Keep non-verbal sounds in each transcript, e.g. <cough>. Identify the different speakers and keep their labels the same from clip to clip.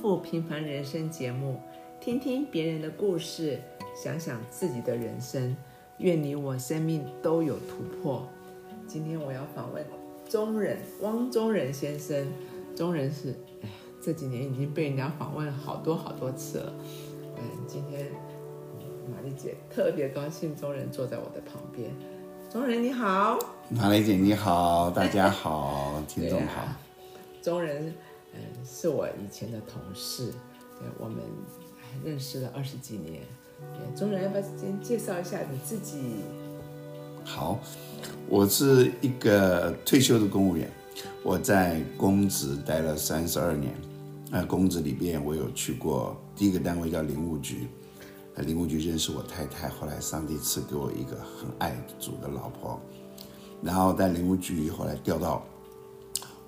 Speaker 1: 富平凡人生节目，听听别人的故事，想想自己的人生。愿你我生命都有突破。今天我要访问中仁汪中仁先生。中仁是，哎，这几年已经被人家访问好多好多次了。嗯，今天玛丽姐特别高兴，中仁坐在我的旁边。中仁你好，
Speaker 2: 玛丽姐你好，大家好，听众好。
Speaker 1: 中仁，嗯，是我以前的同事，对，我们认识了二十几年。中仁要不要先介绍一下你自己？
Speaker 2: 好，我是一个退休的公务员，我在公职待了三十二年。那公职里边，我有去过第一个单位叫林务局，在林务局认识我太太，后来上帝赐给我一个很爱主的老婆。然后在林务局后来调到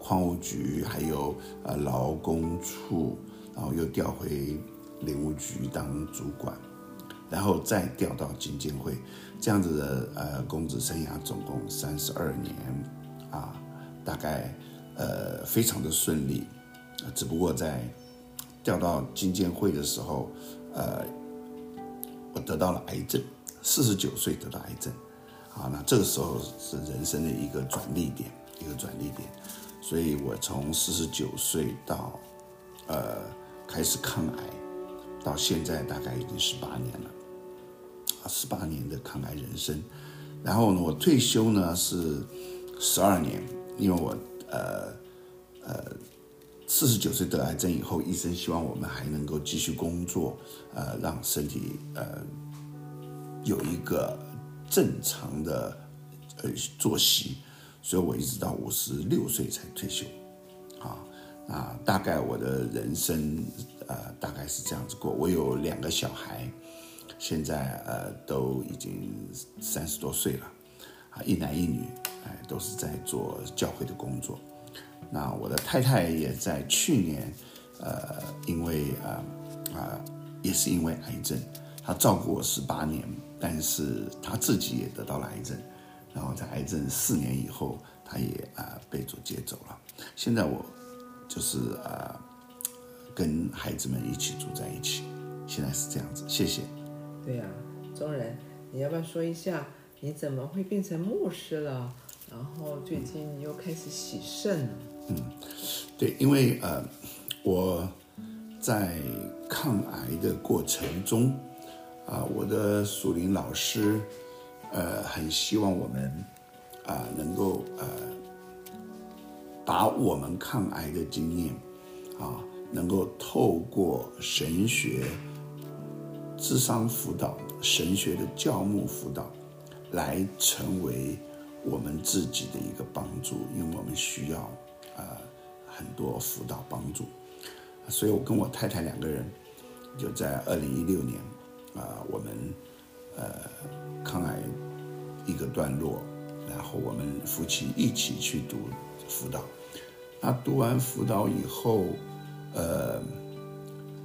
Speaker 2: 矿务局，还有呃劳工处，然后又调回林务局当主管。然后再调到金监会，这样子的呃公职生涯总共三十二年，啊，大概呃非常的顺利，只不过在调到金监会的时候，呃，我得到了癌症，四十九岁得到癌症，啊，那这个时候是人生的一个转捩点，一个转捩点，所以我从四十九岁到呃开始抗癌，到现在大概已经十八年了。十八年的抗癌人生，然后呢，我退休呢是十二年，因为我呃呃四十九岁得癌症以后，医生希望我们还能够继续工作，呃，让身体呃有一个正常的呃作息，所以我一直到五十六岁才退休，啊啊，大概我的人生呃大概是这样子过，我有两个小孩。现在呃都已经三十多岁了，啊一男一女，哎都是在做教会的工作。那我的太太也在去年，呃因为啊啊也是因为癌症，她照顾我十八年，但是她自己也得到了癌症，然后在癌症四年以后，他也啊被主接走了。现在我就是啊跟孩子们一起住在一起，现在是这样子，谢谢。
Speaker 1: 对呀，中人，你要不要说一下你怎么会变成牧师了？然后最近你又开始洗肾了。
Speaker 2: 嗯，对，因为呃，我在抗癌的过程中，啊，我的属灵老师，呃，很希望我们啊能够呃把我们抗癌的经验啊，能够透过神学。智商辅导、神学的教牧辅导，来成为我们自己的一个帮助，因为我们需要呃很多辅导帮助，所以我跟我太太两个人就在二零一六年啊，我们呃抗癌一个段落，然后我们夫妻一起去读辅导，那读完辅导以后，呃。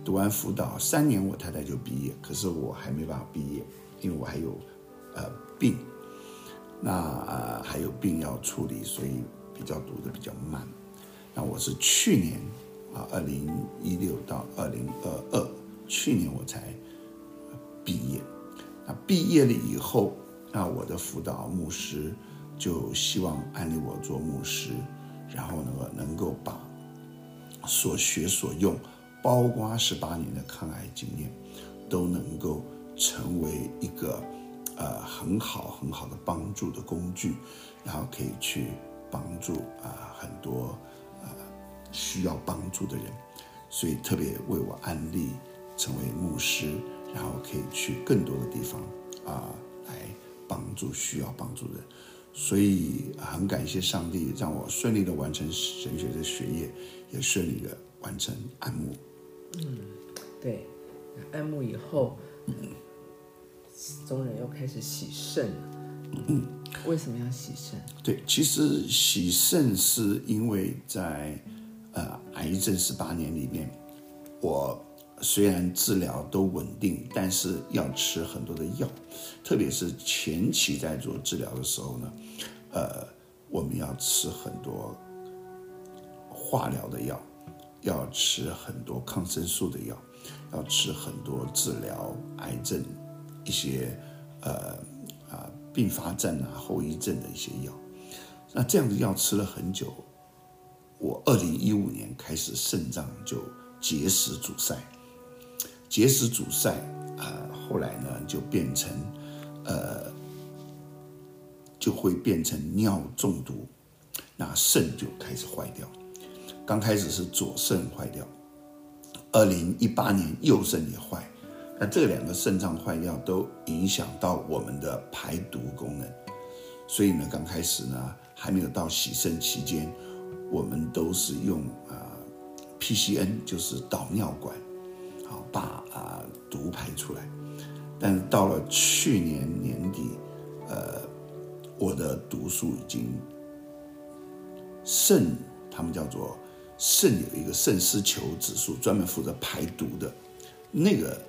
Speaker 2: 读完辅导三年，我太太就毕业，可是我还没办法毕业，因为我还有，呃，病，那呃还有病要处理，所以比较读的比较慢。那我是去年啊，二零一六到二零二二，去年我才毕业。那毕业了以后，那我的辅导牧师就希望安利我做牧师，然后呢能够把所学所用。包括十八年的抗癌经验，都能够成为一个呃很好很好的帮助的工具，然后可以去帮助啊很多呃需要帮助的人，所以特别为我安利成为牧师，然后可以去更多的地方啊来帮助需要帮助的人，所以很感谢上帝让我顺利的完成神学的学业，也顺利的完成按摩。
Speaker 1: 嗯，对，按摩以后，中人又开始洗肾嗯，为什么要洗肾？
Speaker 2: 对，其实洗肾是因为在呃癌症十八年里面，我虽然治疗都稳定，但是要吃很多的药，特别是前期在做治疗的时候呢，呃，我们要吃很多化疗的药。要吃很多抗生素的药，要吃很多治疗癌症一些呃啊并发症啊后遗症的一些药。那这样的药吃了很久，我二零一五年开始肾脏就结石阻塞，结石阻塞啊，后来呢就变成呃就会变成尿中毒，那肾就开始坏掉。刚开始是左肾坏掉，二零一八年右肾也坏，那这两个肾脏坏掉都影响到我们的排毒功能，所以呢，刚开始呢还没有到洗肾期间，我们都是用啊 PCN，就是导尿管，把啊毒排出来，但是到了去年年底，呃，我的毒素已经肾，他们叫做。肾有一个肾丝球指数，专门负责排毒的，那个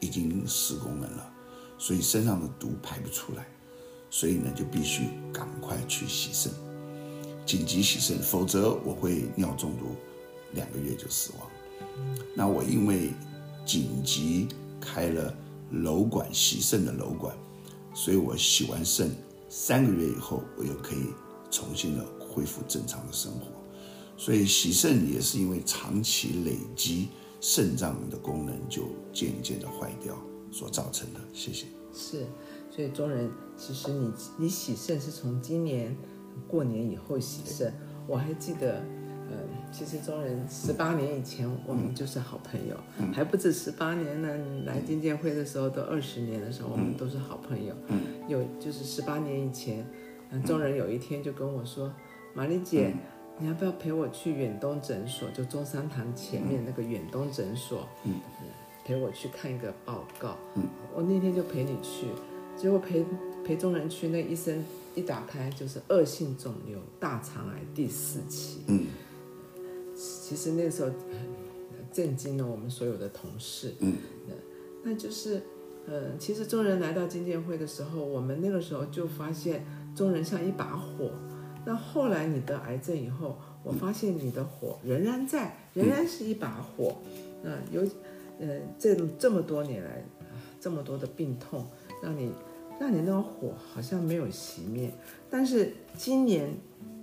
Speaker 2: 已经失功能了，所以身上的毒排不出来，所以呢就必须赶快去洗肾，紧急洗肾，否则我会尿中毒，两个月就死亡。那我因为紧急开了瘘管洗肾的瘘管，所以我洗完肾三个月以后，我又可以重新的恢复正常的生活。所以洗肾也是因为长期累积，肾脏的功能就渐渐的坏掉所造成的。谢谢。
Speaker 1: 是，所以中人其实你你洗肾是从今年过年以后洗肾，我还记得，呃，其实中人十八年以前我们就是好朋友，还不止十八年呢。来金建会的时候都二十年的时候，我们都是好朋友。嗯有就是十八年以前，中人有一天就跟我说，玛丽姐。你要不要陪我去远东诊所？就中山堂前面那个远东诊所，嗯，陪我去看一个报告。嗯，我那天就陪你去，结果陪陪中人去，那医生一打开就是恶性肿瘤大肠癌第四期。嗯，其实那时候震惊了我们所有的同事。嗯，那就是，嗯，其实众人来到金剑会的时候，我们那个时候就发现众人像一把火。那后来你得癌症以后，我发现你的火仍然在，仍然是一把火。那有，呃，这这么多年来，这么多的病痛，让你让你那个火好像没有熄灭。但是今年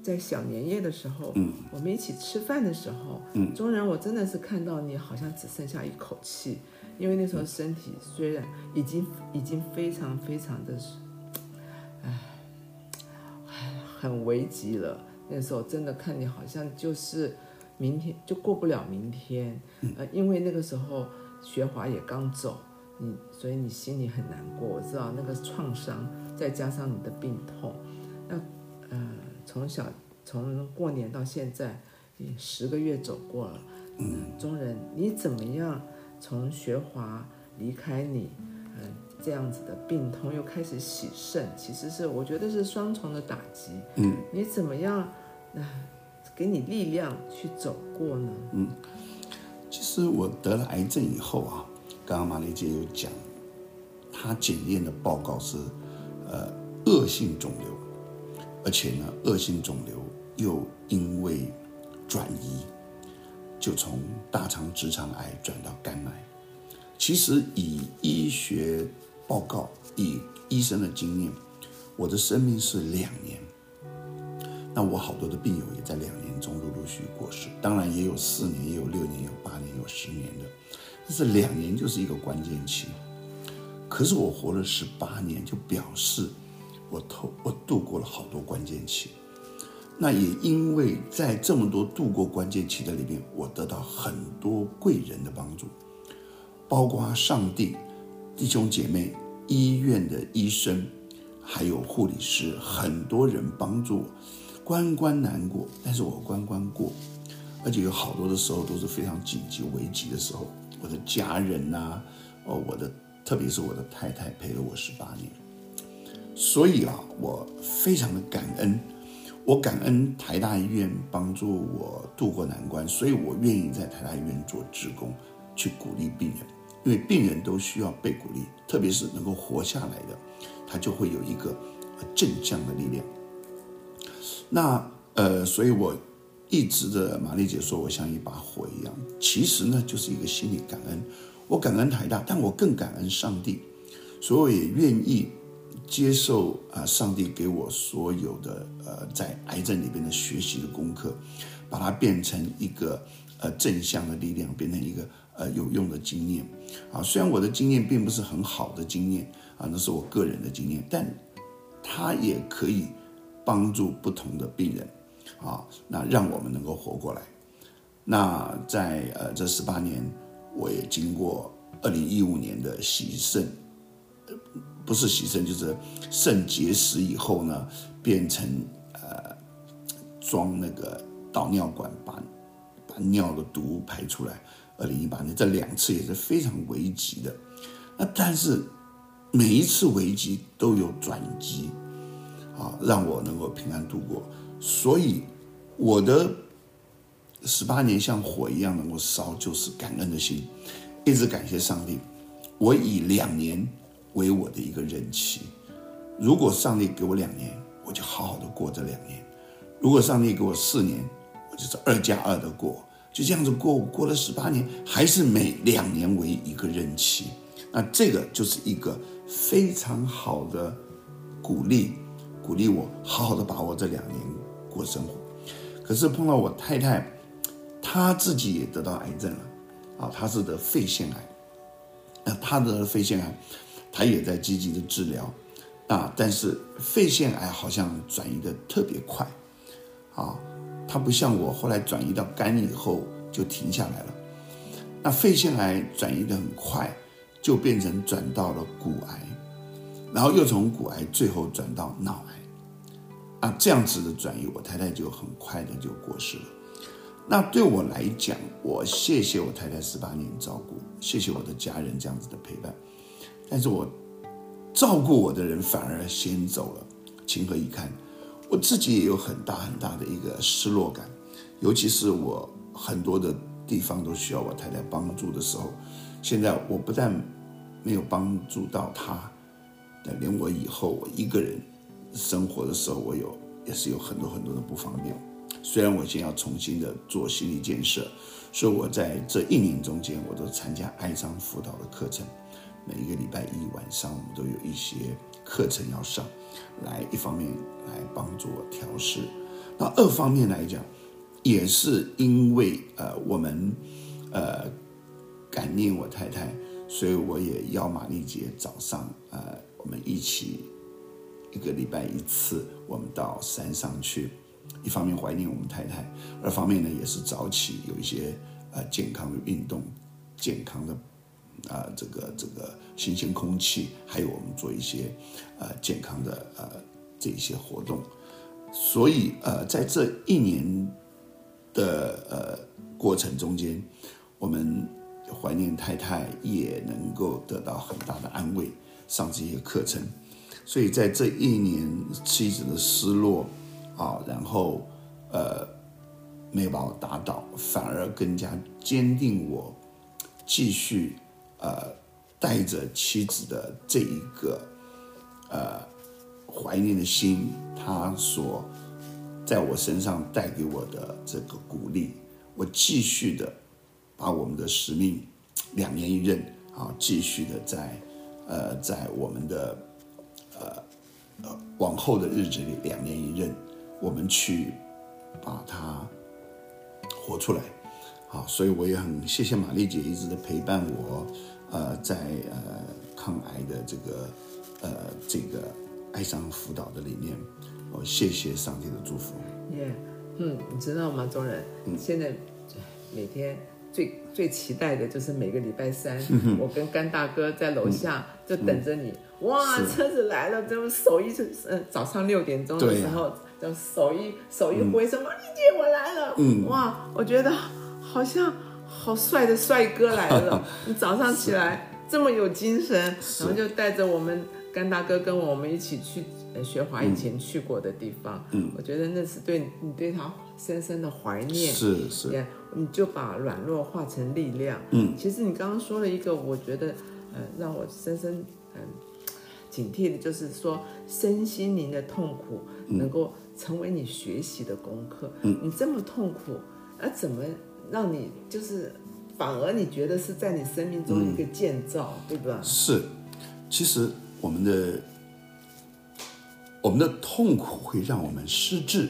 Speaker 1: 在小年夜的时候，嗯，我们一起吃饭的时候，嗯，中人我真的是看到你好像只剩下一口气，因为那时候身体虽然已经已经非常非常的。唉很危急了，那时候真的看你好像就是明天就过不了明天，呃，因为那个时候学华也刚走，你所以你心里很难过。我知道那个创伤，再加上你的病痛，从小从过年到现在，你十个月走过了，嗯，中人你怎么样从学华离开你？嗯这样子的病痛又开始洗肾，其实是我觉得是双重的打击。嗯，你怎么样啊？给你力量去走过呢？
Speaker 2: 嗯，其实我得了癌症以后啊，刚刚马丽姐有讲，她检验的报告是呃恶性肿瘤，而且呢恶性肿瘤又因为转移，就从大肠直肠癌转到肝癌。其实以医学报告以医生的经验，我的生命是两年。那我好多的病友也在两年中陆陆续过世，当然也有四年，也有六年，有八年，有十年的。但是两年就是一个关键期。可是我活了十八年，就表示我透我度过了好多关键期。那也因为在这么多度过关键期的里面，我得到很多贵人的帮助，包括上帝。弟兄姐妹、医院的医生，还有护理师，很多人帮助我，关关难过，但是我关关过，而且有好多的时候都是非常紧急危急的时候，我的家人呐，哦，我的，特别是我的太太陪了我十八年，所以啊，我非常的感恩，我感恩台大医院帮助我渡过难关，所以我愿意在台大医院做职工，去鼓励病人。因为病人都需要被鼓励，特别是能够活下来的，他就会有一个正向的力量。那呃，所以我一直的玛丽姐说我像一把火一样，其实呢就是一个心理感恩。我感恩台大，但我更感恩上帝，所以我也愿意接受啊，上帝给我所有的呃在癌症里边的学习的功课，把它变成一个呃正向的力量，变成一个呃有用的经验啊。虽然我的经验并不是很好的经验啊，那是我个人的经验，但它也可以帮助不同的病人啊，那让我们能够活过来。那在呃这十八年。我也经过二零一五年的洗肾，不是洗肾就是肾结石以后呢，变成呃装那个导尿管，把把尿的毒排出来。二零一八年这两次也是非常危急的，那但是每一次危机都有转机，啊，让我能够平安度过。所以我的。十八年像火一样能够烧，就是感恩的心，一直感谢上帝。我以两年为我的一个任期，如果上帝给我两年，我就好好的过这两年；如果上帝给我四年，我就是二加二的过，就这样子过。过了十八年，还是每两年为一个任期，那这个就是一个非常好的鼓励，鼓励我好好的把握这两年过生活。可是碰到我太太。她自己也得到癌症了，啊，她是得肺腺癌，那她得了肺腺癌，他也在积极的治疗，啊，但是肺腺癌好像转移的特别快，啊，他不像我后来转移到肝以后就停下来了，那肺腺癌转移的很快，就变成转到了骨癌，然后又从骨癌最后转到脑癌，啊，这样子的转移，我太太就很快的就过世了。那对我来讲，我谢谢我太太十八年照顾，谢谢我的家人这样子的陪伴，但是我照顾我的人反而先走了，情何以堪？我自己也有很大很大的一个失落感，尤其是我很多的地方都需要我太太帮助的时候，现在我不但没有帮助到她，但连我以后我一个人生活的时候，我有也是有很多很多的不方便。虽然我现在要重新的做心理建设，所以我在这一年中间，我都参加哀伤辅导的课程。每一个礼拜一晚上，我们都有一些课程要上，来一方面来帮助我调试，那二方面来讲，也是因为呃我们呃感念我太太，所以我也邀玛丽姐早上呃我们一起一个礼拜一次，我们到山上去。一方面怀念我们太太，二方面呢也是早起有一些呃健康的运动，健康的啊这个这个新鲜空气，还有我们做一些呃健康的呃这一些活动，所以呃在这一年的呃过程中间，我们怀念太太也能够得到很大的安慰，上这些课程，所以在这一年妻子的失落。啊，然后，呃，没有把我打倒，反而更加坚定我继续呃带着妻子的这一个呃怀念的心，他所在我身上带给我的这个鼓励，我继续的把我们的使命两年一任啊，继续的在呃在我们的呃呃往后的日子里两年一任。我们去把它活出来，好，所以我也很谢谢玛丽姐一直的陪伴我，呃，在呃抗癌的这个呃这个爱伤辅导的里面，我谢谢上帝的祝福。
Speaker 1: 耶，嗯，你知道吗，中人，现在每天最最期待的就是每个礼拜三，<laughs> 我跟甘大哥在楼下就等着你，哇，车子来了，就手一嗯早上六点钟的时候。就手一手一挥，说：“玛丽姐，我来了。”嗯，哇，我觉得好像好帅的帅哥来了。<laughs> 你早上起来这么有精神，然后就带着我们甘大哥跟我们一起去学华以前去过的地方。嗯，我觉得那是对你对他深深的怀念。
Speaker 2: 是是，
Speaker 1: 你就把软弱化成力量。嗯，其实你刚刚说了一个，我觉得呃让我深深嗯警惕的，就是说身心灵的痛苦能够成为你学习的功课。嗯，你这么痛苦，那怎么让你就是反而你觉得是在你生命中一个建造，对吧？
Speaker 2: 是，其实我们的我们的痛苦会让我们失智，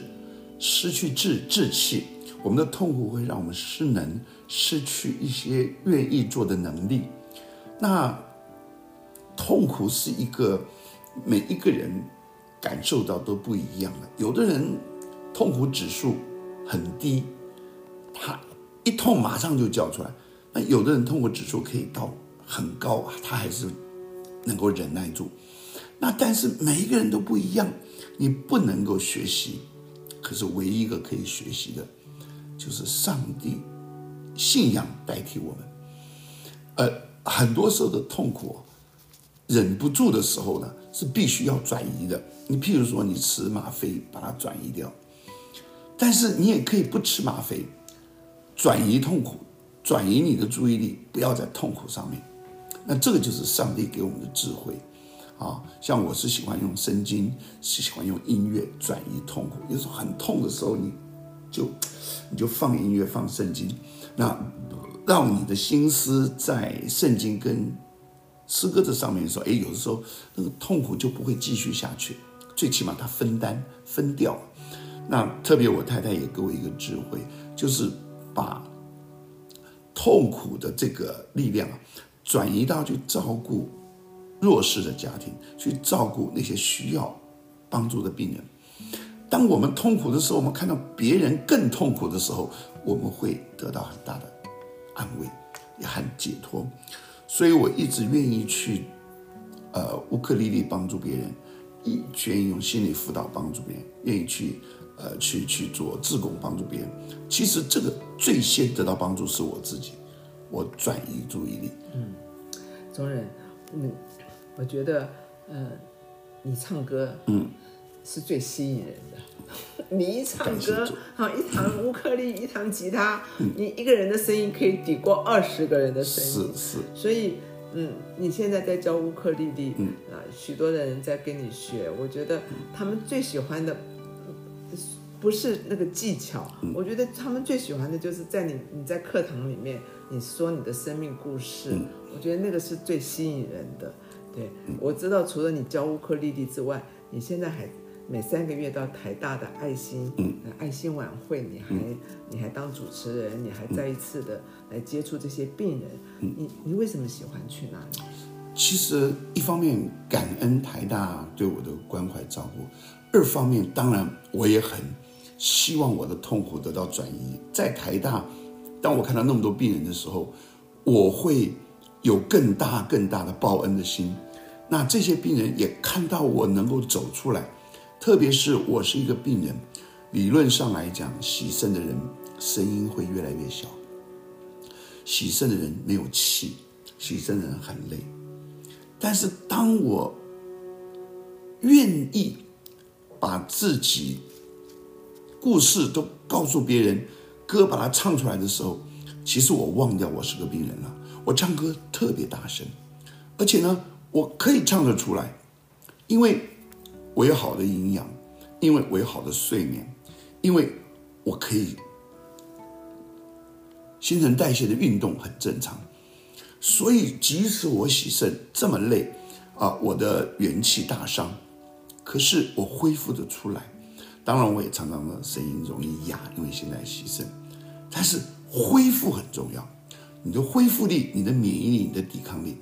Speaker 2: 失去志志气。我们的痛苦会让我们失能，失去一些愿意做的能力。那痛苦是一个每一个人感受到都不一样的。有的人痛苦指数很低，他一痛马上就叫出来；那有的人痛苦指数可以到很高啊，他还是能够忍耐住。那但是每一个人都不一样，你不能够学习。可是唯一一个可以学习的。就是上帝信仰代替我们，呃，很多时候的痛苦，忍不住的时候呢，是必须要转移的。你譬如说，你吃吗啡把它转移掉，但是你也可以不吃吗啡，转移痛苦，转移你的注意力，不要在痛苦上面。那这个就是上帝给我们的智慧啊。像我是喜欢用圣经，是喜欢用音乐转移痛苦。有时候很痛的时候，你就。你就放音乐，放圣经，那让你的心思在圣经跟诗歌这上面说，哎，有的时候那个痛苦就不会继续下去，最起码它分担分掉。那特别我太太也给我一个智慧，就是把痛苦的这个力量啊，转移到去照顾弱势的家庭，去照顾那些需要帮助的病人。当我们痛苦的时候，我们看到别人更痛苦的时候，我们会得到很大的安慰，也很解脱。所以我一直愿意去，呃，乌克丽丽帮助别人，一愿意用心理辅导帮助别人，愿意去，呃，去去做自贡帮助别人。其实这个最先得到帮助是我自己，我转移注意力。
Speaker 1: 嗯，宗仁，嗯，我觉得，呃，你唱歌，嗯。是最吸引人的。你一唱歌，好一弹乌克丽，一弹吉他，你一个人的声音可以抵过二十个人的声
Speaker 2: 音。是是。
Speaker 1: 所以，嗯，你现在在教乌克丽丽，嗯啊，许多的人在跟你学。我觉得他们最喜欢的不是那个技巧，我觉得他们最喜欢的就是在你你在课堂里面你说你的生命故事。我觉得那个是最吸引人的。对，我知道除了你教乌克丽丽之外，你现在还。每三个月到台大的爱心，嗯，爱心晚会，你还你还当主持人，你还再一次的来接触这些病人，你你为什么喜欢去那里？
Speaker 2: 其实一方面感恩台大对我的关怀照顾，二方面当然我也很希望我的痛苦得到转移。在台大，当我看到那么多病人的时候，我会有更大更大的报恩的心。那这些病人也看到我能够走出来。特别是我是一个病人，理论上来讲，洗肾的人声音会越来越小。洗肾的人没有气，洗肾的人很累。但是当我愿意把自己故事都告诉别人，歌把它唱出来的时候，其实我忘掉我是个病人了。我唱歌特别大声，而且呢，我可以唱得出来，因为。我有好的营养，因为我有好的睡眠，因为我可以新陈代谢的运动很正常，所以即使我洗肾这么累啊，我的元气大伤，可是我恢复的出来。当然，我也常常的声音容易哑，因为现在牺牲，但是恢复很重要。你的恢复力、你的免疫力、你的抵抗力，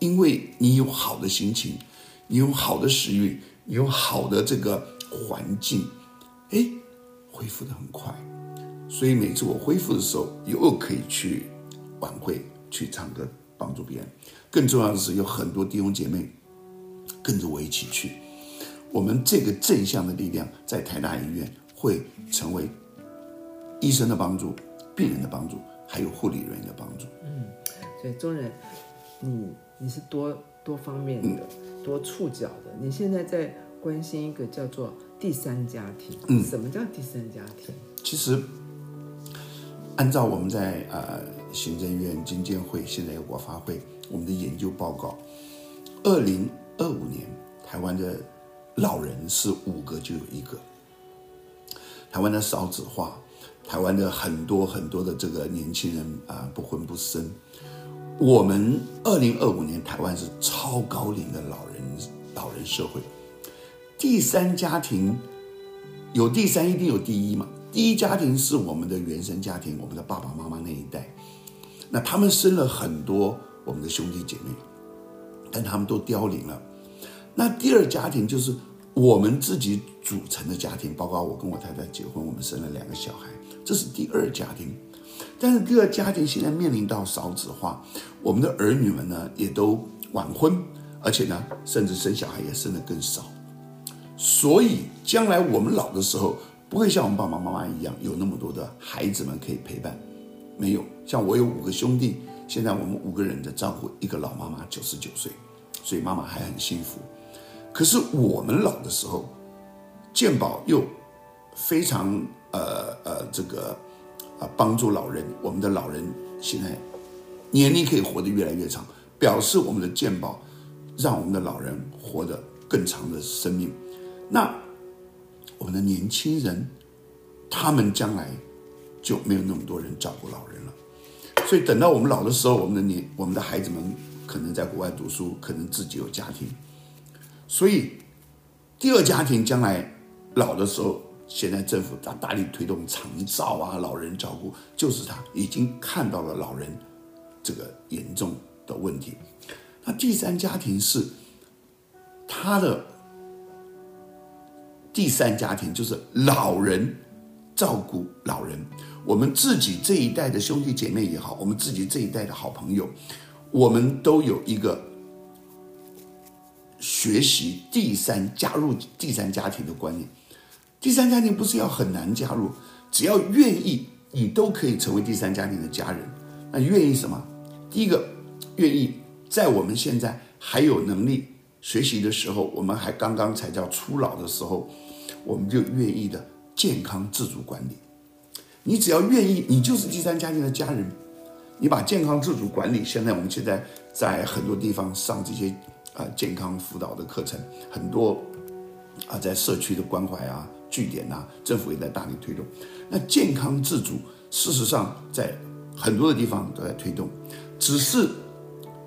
Speaker 2: 因为你有好的心情，你有好的食欲。你有好的这个环境，哎，恢复的很快，所以每次我恢复的时候，又可以去晚会去唱歌帮助别人。更重要的是，有很多弟兄姐妹跟着我一起去。我们这个正向的力量，在台大医院会成为医生的帮助、病人的帮助，还有护理人员的帮助。
Speaker 1: 嗯，所以中人，你你是多。多方面的，多触角的。你现在在关心一个叫做第三家庭。嗯，什么叫第三家庭？
Speaker 2: 其实，按照我们在呃行政院经监会现在有国发会我们的研究报告，二零二五年，台湾的老人是五个就有一个。台湾的少子化，台湾的很多很多的这个年轻人啊不婚不生。我们二零二五年台湾是超高龄的老人老人社会。第三家庭有第三一定有第一嘛？第一家庭是我们的原生家庭，我们的爸爸妈妈那一代，那他们生了很多我们的兄弟姐妹，但他们都凋零了。那第二家庭就是我们自己组成的家庭，包括我跟我太太结婚，我们生了两个小孩，这是第二家庭。但是第二家庭现在面临到少子化，我们的儿女们呢也都晚婚，而且呢甚至生小孩也生得更少，所以将来我们老的时候。不会像我们爸爸妈妈一样有那么多的孩子们可以陪伴，没有。像我有五个兄弟，现在我们五个人在照顾一个老妈妈，九十九岁，所以妈妈还很幸福。可是我们老的时候，健保又非常呃呃这个啊帮助老人，我们的老人现在年龄可以活得越来越长，表示我们的健保让我们的老人活得更长的生命。那。我们的年轻人，他们将来就没有那么多人照顾老人了。所以等到我们老的时候，我们的年我们的孩子们可能在国外读书，可能自己有家庭。所以第二家庭将来老的时候，现在政府大大力推动长照啊，老人照顾，就是他已经看到了老人这个严重的问题。那第三家庭是他的。第三家庭就是老人照顾老人，我们自己这一代的兄弟姐妹也好，我们自己这一代的好朋友，我们都有一个学习第三加入第三家庭的观念。第三家庭不是要很难加入，只要愿意，你都可以成为第三家庭的家人。那愿意什么？第一个，愿意在我们现在还有能力学习的时候，我们还刚刚才叫初老的时候。我们就愿意的健康自主管理，你只要愿意，你就是第三家庭的家人。你把健康自主管理，现在我们现在在很多地方上这些啊健康辅导的课程，很多啊在社区的关怀啊据点呐，政府也在大力推动。那健康自主，事实上在很多的地方都在推动，只是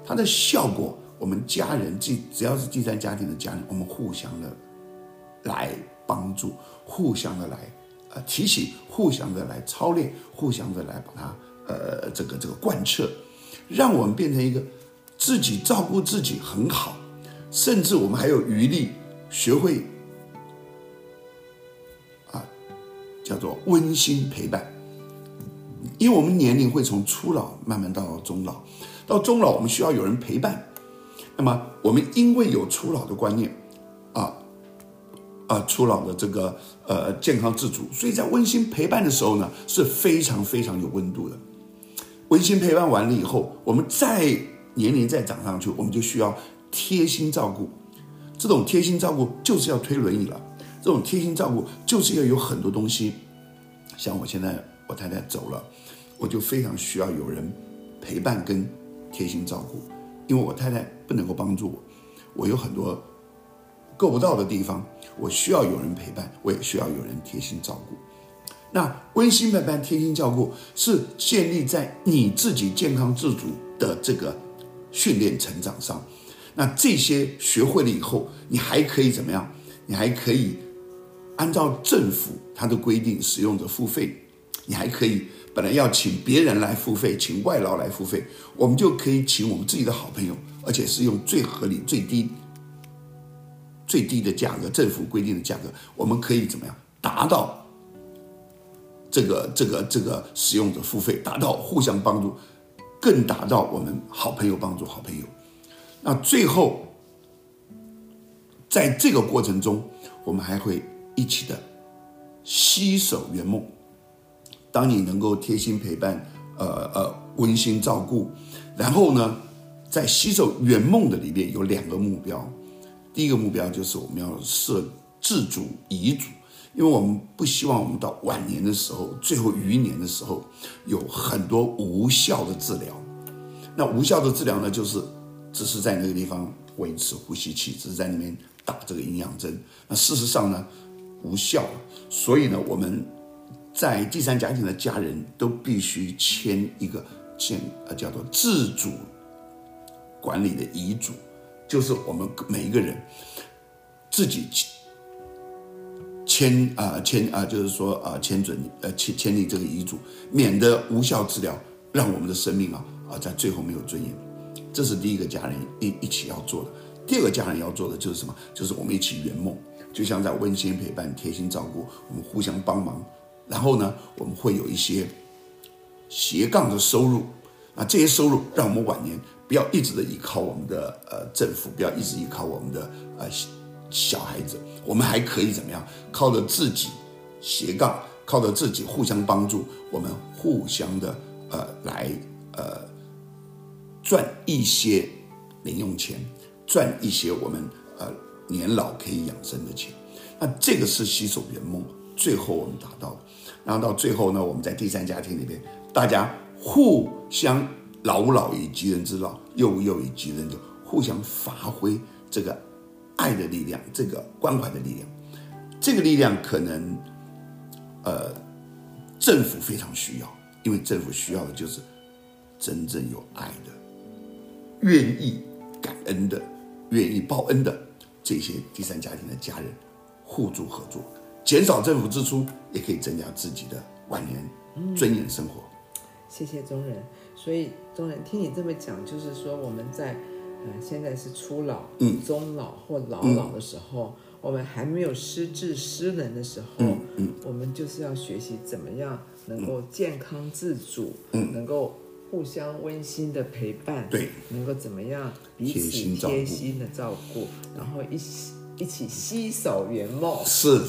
Speaker 2: 它的效果，我们家人既只要是第三家庭的家人，我们互相的来。帮助，互相的来，呃，提醒，互相的来操练，互相的来把它，呃，这个这个贯彻，让我们变成一个自己照顾自己很好，甚至我们还有余力学会，啊，叫做温馨陪伴，因为我们年龄会从初老慢慢到中老，到中老我们需要有人陪伴，那么我们因为有初老的观念，啊。啊，初老的这个呃健康自主，所以在温馨陪伴的时候呢，是非常非常有温度的。温馨陪伴完了以后，我们再年龄再长上去，我们就需要贴心照顾。这种贴心照顾就是要推轮椅了，这种贴心照顾就是要有很多东西。像我现在我太太走了，我就非常需要有人陪伴跟贴心照顾，因为我太太不能够帮助我，我有很多。够不到的地方，我需要有人陪伴，我也需要有人贴心照顾。那温馨陪伴、贴心照顾是建立在你自己健康自主的这个训练成长上。那这些学会了以后，你还可以怎么样？你还可以按照政府它的规定，使用者付费。你还可以本来要请别人来付费，请外劳来付费，我们就可以请我们自己的好朋友，而且是用最合理、最低。最低的价格，政府规定的价格，我们可以怎么样达到这个这个这个使用者付费，达到互相帮助，更达到我们好朋友帮助好朋友。那最后，在这个过程中，我们还会一起的携手圆梦。当你能够贴心陪伴，呃呃，温馨照顾，然后呢，在携手圆梦的里面有两个目标。第一个目标就是我们要设自主遗嘱，因为我们不希望我们到晚年的时候，最后余年的时候，有很多无效的治疗。那无效的治疗呢，就是只是在那个地方维持呼吸器，只是在里面打这个营养针。那事实上呢，无效。所以呢，我们在第三家庭的家人都必须签一个签呃叫做自主管理的遗嘱，就是我们每一个人自己签啊签啊，就是说啊签准呃签签立这个遗嘱，免得无效治疗让我们的生命啊啊在最后没有尊严。这是第一个家人一一起要做的。第二个家人要做的就是什么？就是我们一起圆梦，就像在温馨陪伴、贴心照顾，我们互相帮忙。然后呢，我们会有一些斜杠的收入啊，这些收入让我们晚年不要一直的依靠我们的呃政府，不要一直依靠我们的呃小孩子，我们还可以怎么样？靠着自己斜杠，靠着自己互相帮助，我们互相的呃来呃赚一些零用钱，赚一些我们呃年老可以养生的钱。那这个是携手圆梦，最后我们达到的。然后到最后呢，我们在第三家庭里面，大家互相老吾老以及人之老，幼吾幼以及人之幼，互相发挥这个爱的力量，这个关怀的力量。这个力量可能，呃，政府非常需要，因为政府需要的就是真正有爱的、愿意感恩的、愿意报恩的这些第三家庭的家人互助合作。减少政府支出，也可以增加自己的晚年尊严生活。
Speaker 1: 谢谢中人。所以中人听你这么讲，就是说我们在呃现在是初老、
Speaker 2: 嗯
Speaker 1: 中老或老老的时候，我们还没有失智失能的时候，
Speaker 2: 嗯嗯
Speaker 1: 我们就是要学习怎么样能够健康自主，
Speaker 2: 嗯
Speaker 1: 能够互相温馨的陪伴，
Speaker 2: 对，
Speaker 1: 能够怎么样彼此贴心的照顾，然后一起一起携手圆梦。
Speaker 2: 是。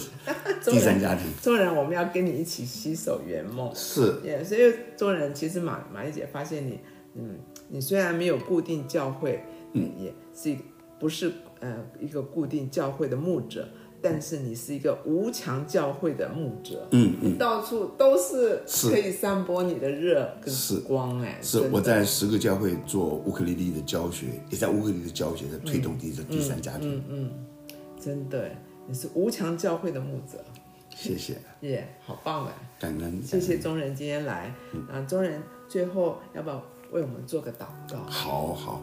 Speaker 1: 中 <laughs>
Speaker 2: 第三
Speaker 1: 人
Speaker 2: 家庭，
Speaker 1: 中人，我们要跟你一起携手圆梦。
Speaker 2: 是。
Speaker 1: 也所以中人其实马马丽姐发现你，嗯，你虽然没有固定教会，嗯，也是不是呃一个固定教会的牧者，但是你是一个无墙教会的牧者，
Speaker 2: 嗯
Speaker 1: 你到处都是
Speaker 2: 是
Speaker 1: 可以散播你的热跟
Speaker 2: 是
Speaker 1: 光，哎，
Speaker 2: 是我在十个教会做乌克丽丽的教学，也在乌克丽丽的教学在推动第这第三家庭。
Speaker 1: 嗯真的，你是无墙教会的牧者，
Speaker 2: 谢谢，<laughs>
Speaker 1: 耶、好棒哎！
Speaker 2: 感恩，
Speaker 1: 谢谢中人今天来，啊，中人最后要不要为我们做个祷告？
Speaker 2: 好好。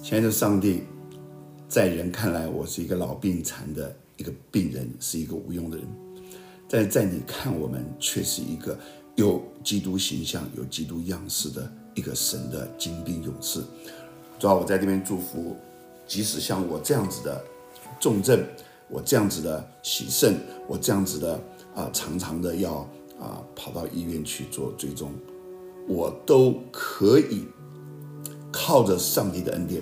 Speaker 2: 亲爱的上帝，在人看来，我是一个老病残的一个病人，是一个无用的人；但在你看我们，却是一个有基督形象、有基督样式的一个神的精兵勇士。主要我在这边祝福，即使像我这样子的重症，我这样子的喜肾，我这样子的啊、常常的要啊、跑到医院去做追踪，我都可以靠着上帝的恩典，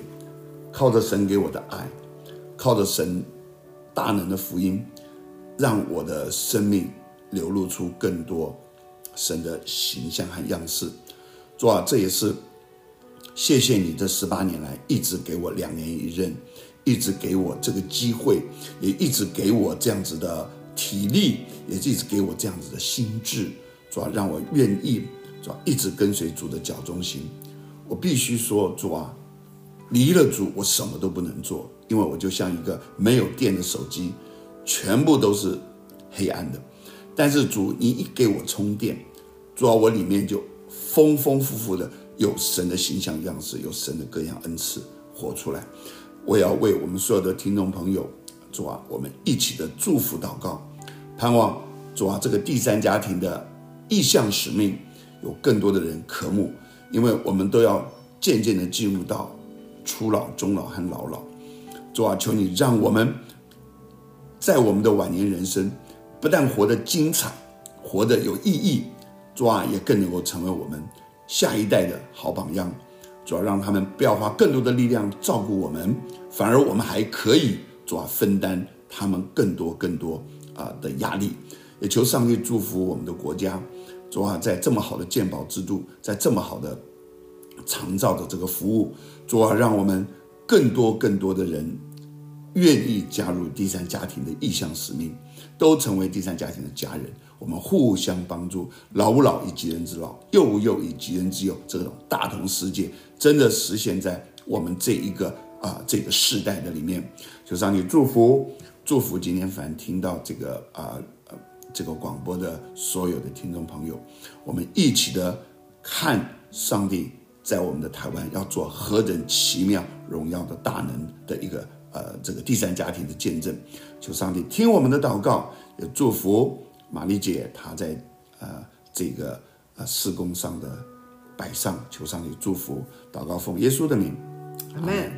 Speaker 2: 靠着神给我的爱，靠着神大能的福音，让我的生命流露出更多神的形象和样式。主啊，这也是谢谢你这十八年来一直给我两年一任，一直给我这个机会，也一直给我这样子的体力，也一直给我这样子的心智。主啊，让我愿意，主啊，一直跟随主的脚中心。我必须说，主啊，离了主，我什么都不能做，因为我就像一个没有电的手机，全部都是黑暗的。但是主，你一给我充电，主啊，我里面就丰丰富富的有神的形象样式，有神的各样恩赐活出来。我要为我们所有的听众朋友，主啊，我们一起的祝福祷告，盼望主啊，这个第三家庭的意向使命有更多的人渴慕，因为我们都要渐渐的进入到初老、中老和老老。主啊，求你让我们在我们的晚年人生，不但活得精彩，活得有意义，主啊，也更能够成为我们下一代的好榜样。主要让他们不要花更多的力量照顾我们，反而我们还可以主要分担他们更多更多啊的压力。也求上帝祝福我们的国家，主啊，在这么好的鉴宝制度，在这么好的长照的这个服务，主啊，让我们更多更多的人愿意加入第三家庭的意向使命，都成为第三家庭的家人。我们互相帮助，老吾老以及人之老，幼吾幼以及人之幼，这种大同世界真的实现在我们这一个啊这个世代的里面，求上帝祝福祝福今天凡听到这个啊呃这个广播的所有的听众朋友，我们一起的看上帝在我们的台湾要做何等奇妙荣耀的大能的一个呃这个第三家庭的见证，求上帝听我们的祷告，也祝福玛丽姐她在呃这个呃施工上的摆上，求上帝祝福，祷告奉耶稣的名。
Speaker 1: 阿门。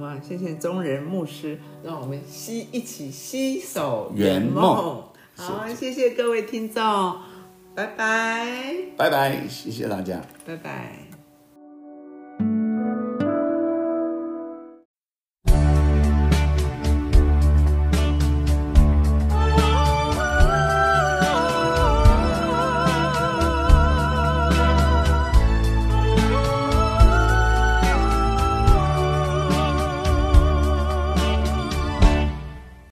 Speaker 1: 哇，谢谢中人牧师，让我们携一起携手圆梦。好，谢谢各位听众，拜拜，
Speaker 2: 拜拜，谢谢大家，
Speaker 1: 拜拜。